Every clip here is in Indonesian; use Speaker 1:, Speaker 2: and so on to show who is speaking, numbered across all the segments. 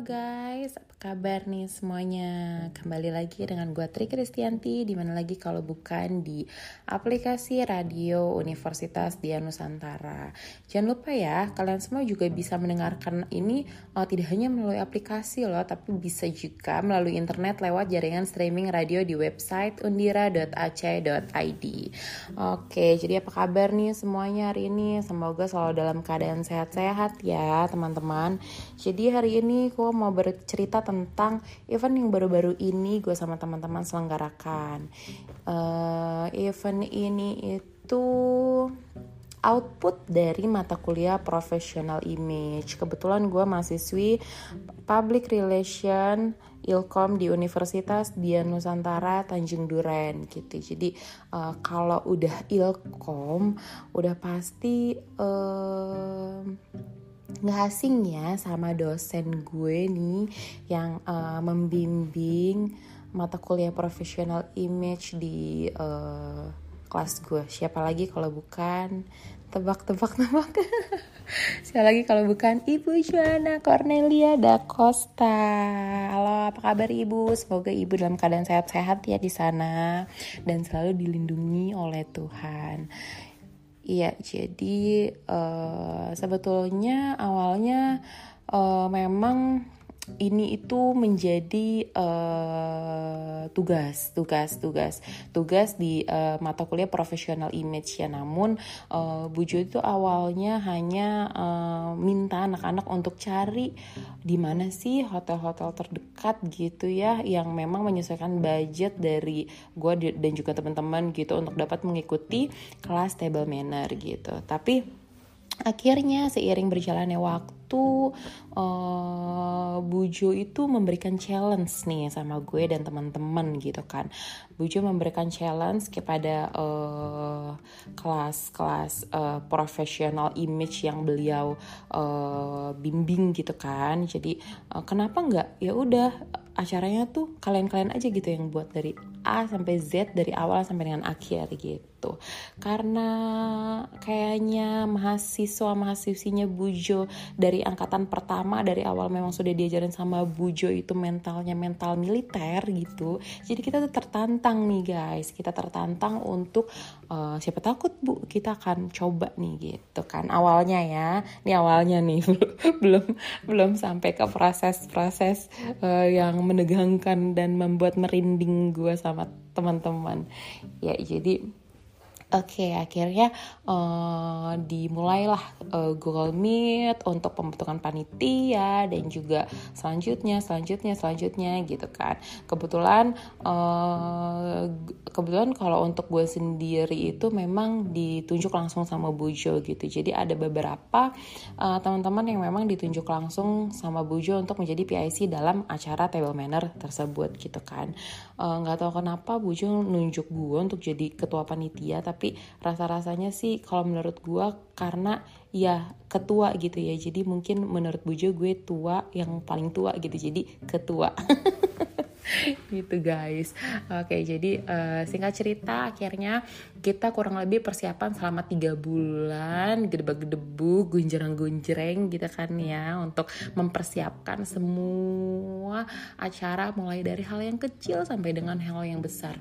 Speaker 1: Guys, apa kabar nih semuanya? Kembali lagi dengan gue Tri Kristianti Di mana lagi kalau bukan di aplikasi radio Universitas Dia Nusantara Jangan lupa ya, kalian semua juga bisa mendengarkan ini oh, Tidak hanya melalui aplikasi loh Tapi bisa juga melalui internet lewat jaringan streaming radio di website undira.ac.id Oke, jadi apa kabar nih semuanya hari ini? Semoga selalu dalam keadaan sehat-sehat ya teman-teman Jadi hari ini ini gue mau bercerita tentang event yang baru-baru ini gue sama teman-teman selenggarakan. Uh, event ini itu output dari mata kuliah professional image. Kebetulan gue mahasiswi public relation ilkom di Universitas Dian Nusantara Tanjung Duren gitu. Jadi uh, kalau udah ilkom udah pasti uh, nggak asing ya sama dosen gue nih yang uh, membimbing mata kuliah profesional image di uh, kelas gue. Siapa lagi kalau bukan? Tebak-tebak tebak siapa lagi kalau bukan? Ibu Joanna Cornelia da Costa. Halo apa kabar Ibu? Semoga Ibu dalam keadaan sehat-sehat ya di sana. Dan selalu dilindungi oleh Tuhan Iya, jadi uh, sebetulnya awalnya uh, memang ini itu menjadi uh, tugas, tugas, tugas, tugas di uh, mata kuliah profesional image ya. Namun uh, Bu Jo itu awalnya hanya uh, minta anak-anak untuk cari di mana sih hotel-hotel terdekat gitu ya, yang memang menyesuaikan budget dari gue dan juga teman-teman gitu untuk dapat mengikuti kelas table manner gitu. Tapi akhirnya seiring berjalannya waktu uh, Bujo itu memberikan challenge nih sama gue dan teman-teman gitu kan. Bujo memberikan challenge kepada uh, kelas-kelas uh, profesional image yang beliau uh, bimbing gitu kan. Jadi uh, kenapa nggak ya udah acaranya tuh kalian-kalian aja gitu yang buat dari A sampai Z dari awal sampai dengan akhir gitu. Karena kayaknya mahasiswa mahasiswinya Bujo dari angkatan pertama dari awal memang sudah diajarin sama Bujo itu mentalnya mental militer gitu. Jadi kita tuh tertantang nih guys. Kita tertantang untuk uh, siapa takut bu? Kita akan coba nih gitu kan. Awalnya ya. Ini awalnya nih. Belum belum sampai ke proses-proses uh, yang menegangkan dan membuat merinding gue sama teman-teman. Ya jadi Oke, okay, akhirnya uh, dimulailah uh, Google Meet untuk pembentukan panitia dan juga selanjutnya, selanjutnya, selanjutnya gitu kan. Kebetulan, uh, kebetulan kalau untuk gue sendiri itu memang ditunjuk langsung sama Bujo gitu. Jadi ada beberapa uh, teman-teman yang memang ditunjuk langsung sama Bujo untuk menjadi PIC dalam acara table manner tersebut gitu kan. Nggak uh, tahu kenapa Bujo nunjuk gue untuk jadi ketua panitia, tapi tapi rasa-rasanya sih kalau menurut gue karena ya ketua gitu ya. Jadi mungkin menurut Bujo gue tua yang paling tua gitu. Jadi ketua. Gitu guys. Oke jadi uh, singkat cerita akhirnya kita kurang lebih persiapan selama tiga bulan gedebak-gedebu gunjerang-gunjreng gitu kan ya untuk mempersiapkan semua acara mulai dari hal yang kecil sampai dengan hal yang besar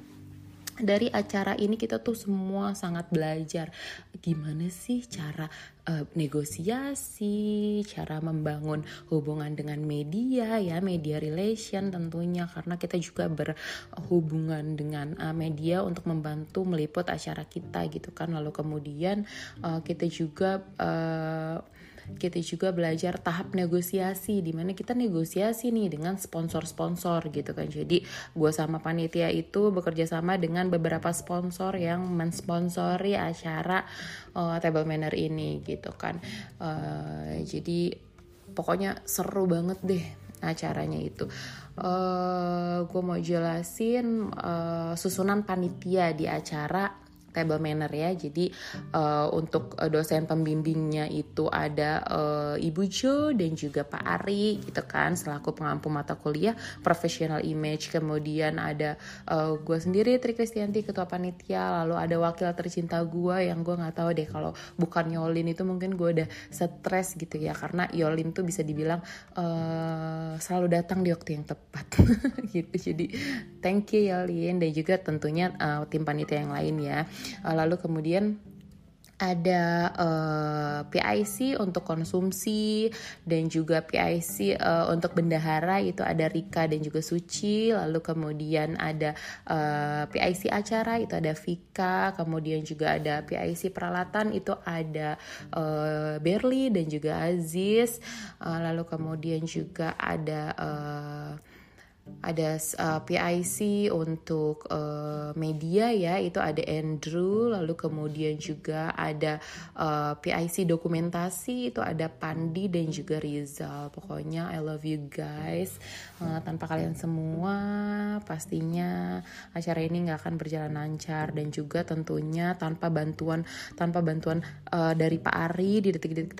Speaker 1: dari acara ini kita tuh semua sangat belajar gimana sih cara uh, negosiasi, cara membangun hubungan dengan media ya, media relation tentunya karena kita juga berhubungan dengan uh, media untuk membantu meliput acara kita gitu kan. Lalu kemudian uh, kita juga uh, kita juga belajar tahap negosiasi di mana kita negosiasi nih dengan sponsor-sponsor gitu kan jadi gue sama panitia itu bekerja sama dengan beberapa sponsor yang mensponsori acara uh, table manner ini gitu kan uh, jadi pokoknya seru banget deh acaranya itu. Uh, eh, gue mau jelasin uh, susunan panitia di acara table manner ya. Jadi uh, untuk uh, dosen pembimbingnya itu ada uh, Ibu Jo dan juga Pak Ari gitu kan selaku pengampu mata kuliah professional image. Kemudian ada uh, gue sendiri Tri Kristianti ketua panitia. Lalu ada wakil tercinta gue yang gue nggak tahu deh kalau bukan Yolin itu mungkin gue udah stres gitu ya karena Yolin tuh bisa dibilang uh, selalu datang di waktu yang tepat gitu. Jadi thank you Yolin dan juga tentunya uh, tim panitia yang lain ya. Uh, lalu kemudian ada uh, eh, PIC untuk konsumsi dan juga PIC uh, eh, untuk bendahara itu ada Rika dan juga Suci. Lalu kemudian ada uh, PIC acara itu ada Vika. Kemudian juga ada PIC peralatan itu ada uh, Berli dan juga Aziz. Uh, lalu kemudian juga ada uh, ada uh, PIC untuk uh, media ya itu ada Andrew lalu kemudian juga ada uh, PIC dokumentasi itu ada Pandi dan juga Rizal. Pokoknya I love you guys uh, tanpa kalian semua pastinya acara ini nggak akan berjalan lancar. Dan juga tentunya tanpa bantuan tanpa bantuan uh, dari Pak Ari di detik-detik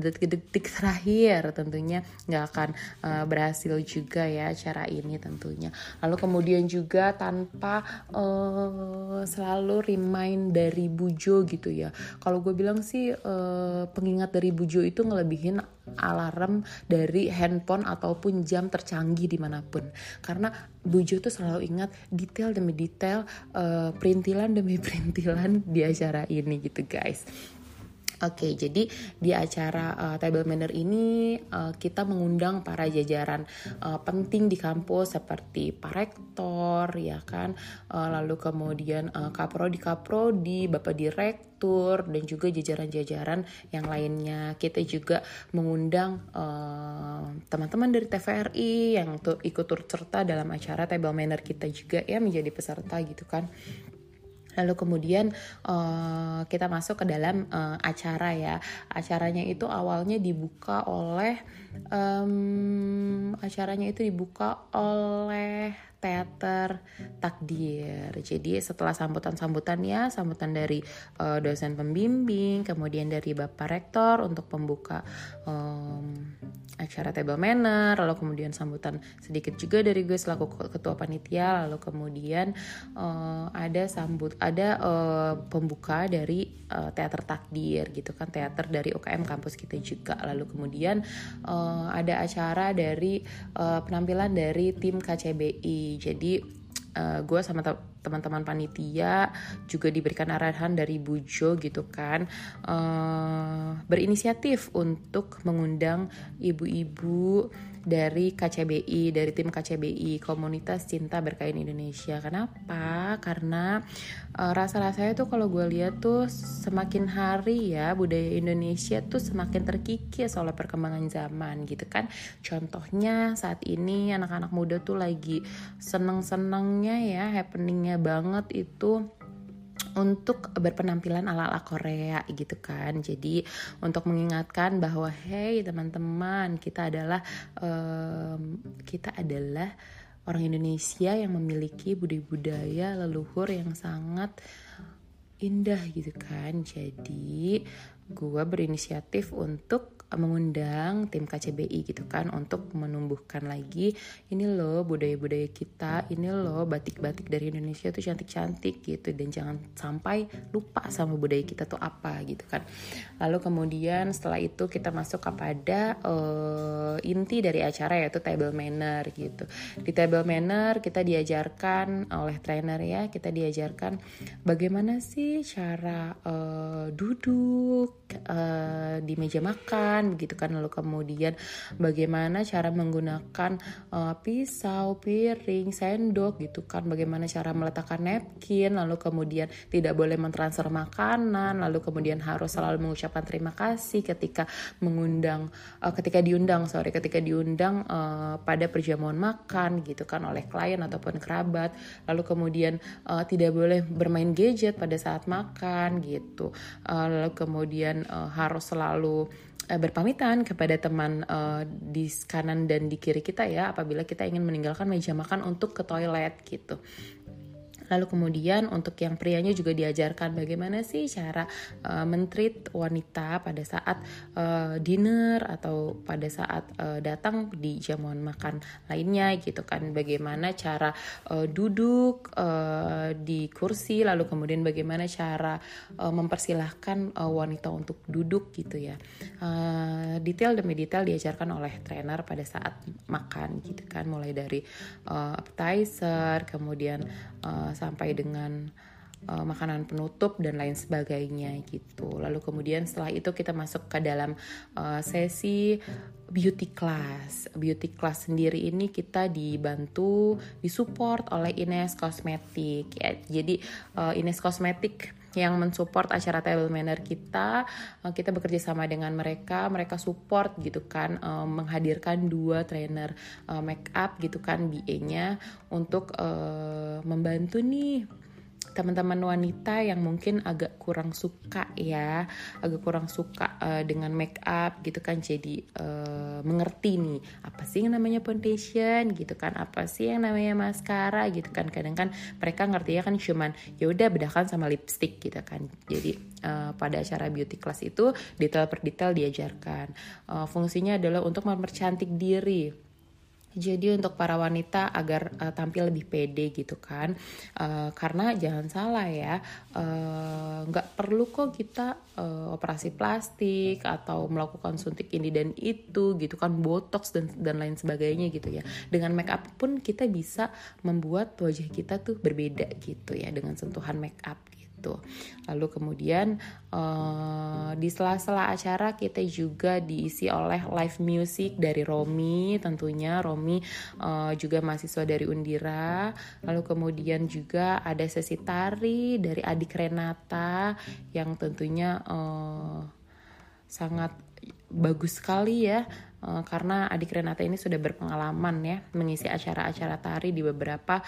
Speaker 1: detik-detik terakhir tentunya nggak akan uh, berhasil juga ya cara ini tentunya. Lalu kemudian juga tanpa uh, selalu remind dari bujo gitu ya. Kalau gue bilang sih uh, pengingat dari bujo itu ngelebihin alarm dari handphone ataupun jam tercanggih di mana pun. Karena bujo tuh selalu ingat detail demi detail uh, perintilan demi perintilan di acara ini gitu guys Oke, okay, jadi di acara uh, table manner ini uh, kita mengundang para jajaran uh, penting di kampus seperti Pak Rektor, ya kan, uh, lalu kemudian uh, Kaprodi Kaprodi, Bapak Direktur dan juga jajaran-jajaran yang lainnya. Kita juga mengundang teman-teman uh, dari TVRI yang ikut turut serta dalam acara table manner kita juga ya menjadi peserta gitu kan. Lalu kemudian uh, kita masuk ke dalam uh, acara ya. Acaranya itu awalnya dibuka oleh um, acaranya itu dibuka oleh teater takdir. Jadi setelah sambutan-sambutannya, sambutan dari uh, dosen pembimbing, kemudian dari bapak rektor untuk pembuka um, acara table manner, lalu kemudian sambutan sedikit juga dari gue selaku ketua panitia, lalu kemudian uh, ada sambut ada uh, pembuka dari uh, teater takdir gitu kan, teater dari UKM kampus kita juga, lalu kemudian uh, ada acara dari uh, penampilan dari tim KCBI jadi uh, gue sama teman-teman panitia juga diberikan arahan dari Bujo gitu kan uh, berinisiatif untuk mengundang ibu-ibu dari KCBI, dari tim KCBI, Komunitas Cinta Berkain Indonesia. Kenapa? Karena uh, rasa-rasanya tuh kalau gue lihat tuh semakin hari ya budaya Indonesia tuh semakin terkikis oleh perkembangan zaman gitu kan. Contohnya saat ini anak-anak muda tuh lagi seneng-senengnya ya, happeningnya banget itu untuk berpenampilan ala-ala Korea gitu kan. Jadi untuk mengingatkan bahwa hey teman-teman kita adalah um, kita adalah orang Indonesia yang memiliki budaya-budaya leluhur yang sangat indah gitu kan. Jadi gue berinisiatif untuk mengundang tim KCBI gitu kan untuk menumbuhkan lagi ini loh budaya-budaya kita, ini loh batik-batik dari Indonesia tuh cantik-cantik gitu dan jangan sampai lupa sama budaya kita tuh apa gitu kan. Lalu kemudian setelah itu kita masuk kepada uh, inti dari acara yaitu table manner gitu. Di table manner kita diajarkan oleh trainer ya, kita diajarkan bagaimana sih cara uh, duduk uh, di meja makan makan begitu kan. Lalu kemudian bagaimana cara menggunakan uh, pisau, piring, sendok gitu kan. Bagaimana cara meletakkan napkin lalu kemudian tidak boleh mentransfer makanan lalu kemudian harus selalu mengucapkan terima kasih ketika mengundang uh, ketika diundang sorry ketika diundang uh, pada perjamuan makan gitu kan oleh klien ataupun kerabat. Lalu kemudian uh, tidak boleh bermain gadget pada saat makan gitu. Uh, lalu kemudian uh, harus selalu uh, berpamitan kepada teman uh, di kanan dan di kiri kita ya apabila kita ingin meninggalkan meja makan untuk ke toilet gitu. Lalu kemudian untuk yang prianya juga diajarkan bagaimana sih cara uh, mentreat wanita pada saat uh, dinner atau pada saat uh, datang di jamuan makan lainnya gitu kan. Bagaimana cara uh, duduk uh, di kursi lalu kemudian bagaimana cara uh, mempersilahkan uh, wanita untuk duduk gitu ya. Uh, detail demi detail diajarkan oleh trainer pada saat makan gitu kan mulai dari uh, appetizer kemudian uh, sampai dengan uh, makanan penutup dan lain sebagainya gitu. Lalu kemudian setelah itu kita masuk ke dalam uh, sesi beauty class. Beauty class sendiri ini kita dibantu, disupport oleh Ines Cosmetic ya. Jadi uh, Ines Cosmetic yang mensupport acara table manner kita. Kita bekerja sama dengan mereka mereka support gitu kan menghadirkan dua trainer make up gitu kan BA-nya untuk membantu nih teman-teman wanita yang mungkin agak kurang suka ya, agak kurang suka uh, dengan make up gitu kan, jadi uh, mengerti nih apa sih yang namanya foundation gitu kan, apa sih yang namanya mascara gitu kan, kadang kan mereka ngerti ya kan cuman ya udah bedakan sama lipstick gitu kan, jadi uh, pada acara beauty class itu detail per detail diajarkan, uh, fungsinya adalah untuk mempercantik diri jadi untuk para wanita agar uh, tampil lebih pede gitu kan, uh, karena jangan salah ya, eh, nggak uh, perlu kok kita uh, operasi plastik atau melakukan suntik ini dan itu gitu kan, botox dan dan lain sebagainya gitu ya. Dengan make up pun kita bisa membuat wajah kita tuh berbeda gitu ya dengan sentuhan make up gitu. Lalu kemudian uh, di sela-sela acara kita juga diisi oleh live music dari Romi tentunya Romi uh, juga mahasiswa dari Undira. Lalu kemudian juga ada sesi tari dari adik Renata yang tentunya uh, sangat bagus sekali ya uh, karena adik Renata ini sudah berpengalaman ya mengisi acara-acara tari di beberapa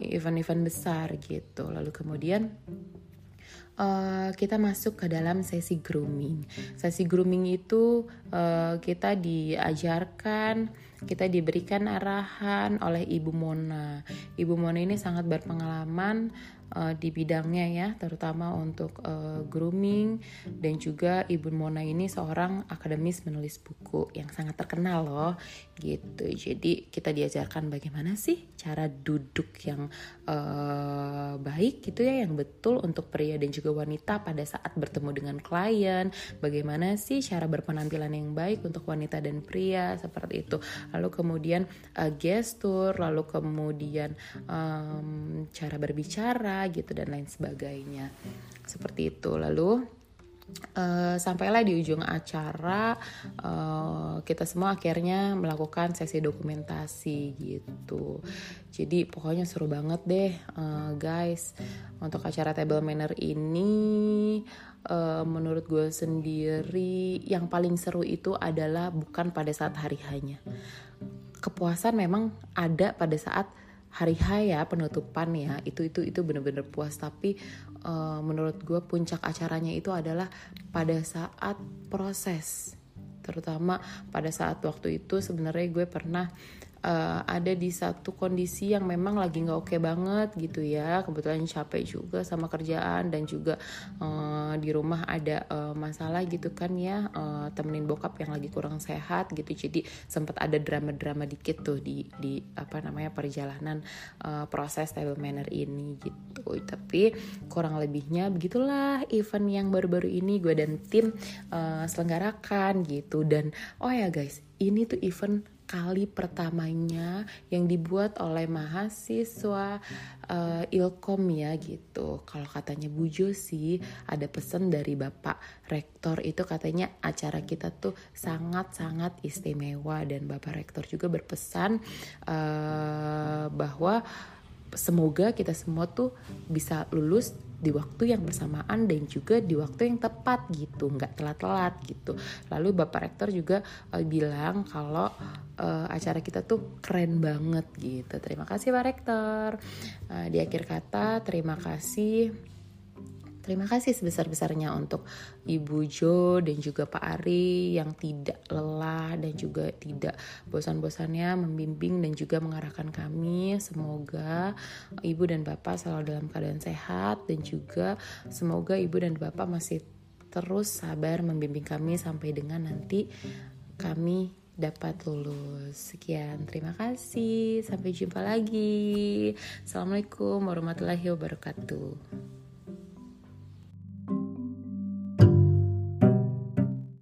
Speaker 1: event-event uh, besar gitu. Lalu kemudian uh, kita masuk ke dalam sesi grooming. Sesi grooming itu uh, kita diajarkan, kita diberikan arahan oleh Ibu Mona. Ibu Mona ini sangat berpengalaman uh, di bidangnya ya, terutama untuk uh, grooming dan juga Ibu Mona ini seorang akademis menulis buku yang sangat terkenal loh, gitu. Jadi kita diajarkan bagaimana sih cara duduk yang uh, baik gitu ya, yang betul untuk pria dan juga wanita pada saat bertemu dengan klien. Bagaimana sih cara berpenampilan yang baik untuk wanita dan pria seperti itu. Lalu kemudian uh, gestur, lalu kemudian um, cara berbicara gitu dan lain sebagainya. Seperti itu. Lalu uh, sampailah di ujung acara uh, kita semua akhirnya melakukan sesi dokumentasi gitu. Jadi pokoknya seru banget deh uh, guys. Untuk acara table manner ini uh, menurut gue sendiri yang paling seru itu adalah bukan pada saat hari hanya. Kepuasan memang ada pada saat hari H ya penutupan ya itu itu itu bener-bener puas. Tapi uh, menurut gue puncak acaranya itu adalah pada saat proses. Terutama pada saat waktu itu sebenarnya gue pernah uh, ada di satu kondisi yang memang lagi nggak oke okay banget gitu ya. Kebetulan capek juga sama kerjaan dan juga uh, di rumah ada uh, masalah gitu kan ya uh, temenin bokap yang lagi kurang sehat gitu. Jadi sempat ada drama-drama dikit tuh di di apa namanya perjalanan uh, proses table manner ini gitu. Tapi kurang lebihnya begitulah event yang baru-baru ini gue dan tim uh, selenggarakan gitu. Dan oh ya guys ini tuh event kali pertamanya yang dibuat oleh mahasiswa uh, Ilkom ya gitu. Kalau katanya Bu Josi ada pesan dari Bapak Rektor itu katanya acara kita tuh sangat-sangat istimewa dan Bapak Rektor juga berpesan uh, bahwa semoga kita semua tuh bisa lulus di waktu yang bersamaan dan juga di waktu yang tepat gitu nggak telat-telat gitu. Lalu bapak rektor juga uh, bilang kalau uh, acara kita tuh keren banget gitu. Terima kasih pak rektor. Uh, di akhir kata terima kasih Terima kasih sebesar-besarnya untuk Ibu Jo dan juga Pak Ari yang tidak lelah dan juga tidak bosan-bosannya membimbing dan juga mengarahkan kami. Semoga Ibu dan Bapak selalu dalam keadaan sehat dan juga semoga Ibu dan Bapak masih terus sabar membimbing kami sampai dengan nanti kami dapat lulus. Sekian, terima kasih. Sampai jumpa lagi. Assalamualaikum warahmatullahi wabarakatuh.